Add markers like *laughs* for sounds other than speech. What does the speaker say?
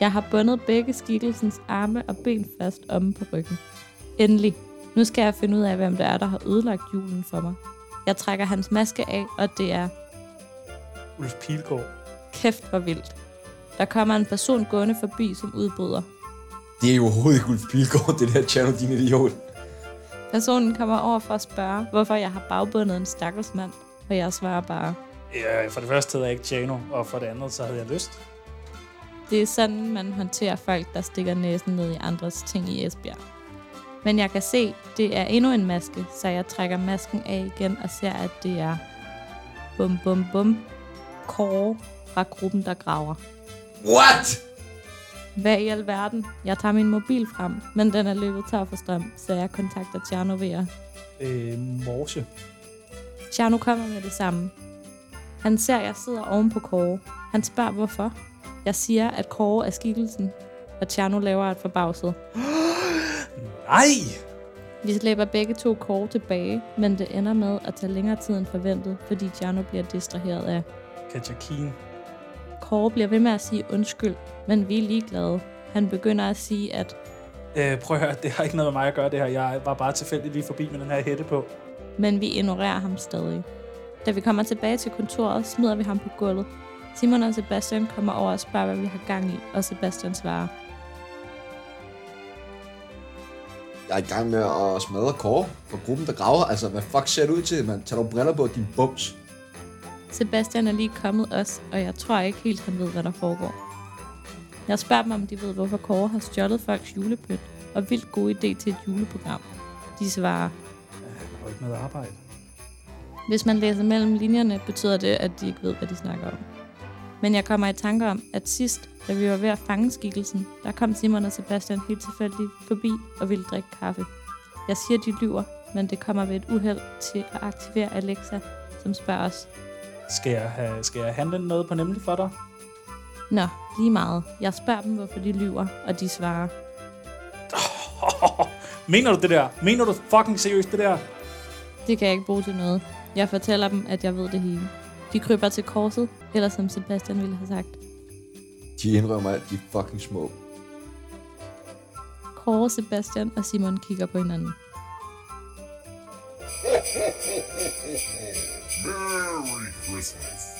Jeg har bundet begge skikkelsens arme og ben fast omme på ryggen. Endelig. Nu skal jeg finde ud af, hvem det er, der har ødelagt julen for mig. Jeg trækker hans maske af, og det er Ulf Pilgaard. kæft hvor vildt. Der kommer en person gående forbi som udbryder. Det er jo overhovedet ikke Ulf Pilgaard, det der Tjerno, din idiot. Personen kommer over for at spørge, hvorfor jeg har bagbundet en stakkels mand, og jeg svarer bare, Ja, for det første hedder jeg ikke Tjano, og for det andet, så havde jeg lyst. Det er sådan, man håndterer folk, der stikker næsen ned i andres ting i Esbjerg. Men jeg kan se, det er endnu en maske, så jeg trækker masken af igen og ser, at det er bum bum bum Kåre fra gruppen, der graver. What? Hvad i alverden? Jeg tager min mobil frem, men den er løbet tør for strøm, så jeg kontakter Tjerno ved Øh, morse. Tjerno kommer med det samme. Han ser, at jeg sidder oven på Kåre. Han spørger, hvorfor. Jeg siger, at Kåre er skikkelsen, og Tjerno laver et forbavset. Nej! Vi slæber begge to Kåre tilbage, men det ender med at tage længere tid end forventet, fordi Tjerno bliver distraheret af. Katja Keen. Kåre bliver ved med at sige undskyld, men vi er ligeglade. Han begynder at sige, at Øh, prøv at høre, det har ikke noget med mig at gøre det her. Jeg var bare tilfældigt lige forbi med den her hætte på. men vi ignorerer ham stadig. Da vi kommer tilbage til kontoret, smider vi ham på gulvet. Simon og Sebastian kommer over og spørger, hvad vi har gang i, og Sebastian svarer, Jeg er i gang med at smadre Kåre for gruppen, der graver. Altså, hvad fuck ser det ud til, man? Tag dog briller på, din bums. Sebastian er lige kommet os, og jeg tror ikke helt, han ved, hvad der foregår. Jeg spørger dem, om de ved, hvorfor Kåre har stjålet folks julepynt, og vildt god idé til et juleprogram. De svarer, Jeg har ikke noget arbejde. hvis man læser mellem linjerne, betyder det, at de ikke ved, hvad de snakker om. Men jeg kommer i tanke om, at sidst, da vi var ved at fange skikkelsen, der kom Simon og Sebastian helt tilfældigt forbi og ville drikke kaffe. Jeg siger, de lyver, men det kommer ved et uheld til at aktivere Alexa, som spørger os, Skal jeg, have, skal jeg handle noget på nemlig for dig? Nå, lige meget. Jeg spørger dem, hvorfor de lyver, og de svarer, *laughs* Mener du det der? Mener du fucking seriøst det der? det kan jeg ikke bruge til noget. Jeg fortæller dem, at jeg ved det hele. De kryber til korset, eller som Sebastian ville have sagt. De indrømmer, at de er fucking små. Kåre, Sebastian og Simon kigger på hinanden. *laughs* Merry Christmas.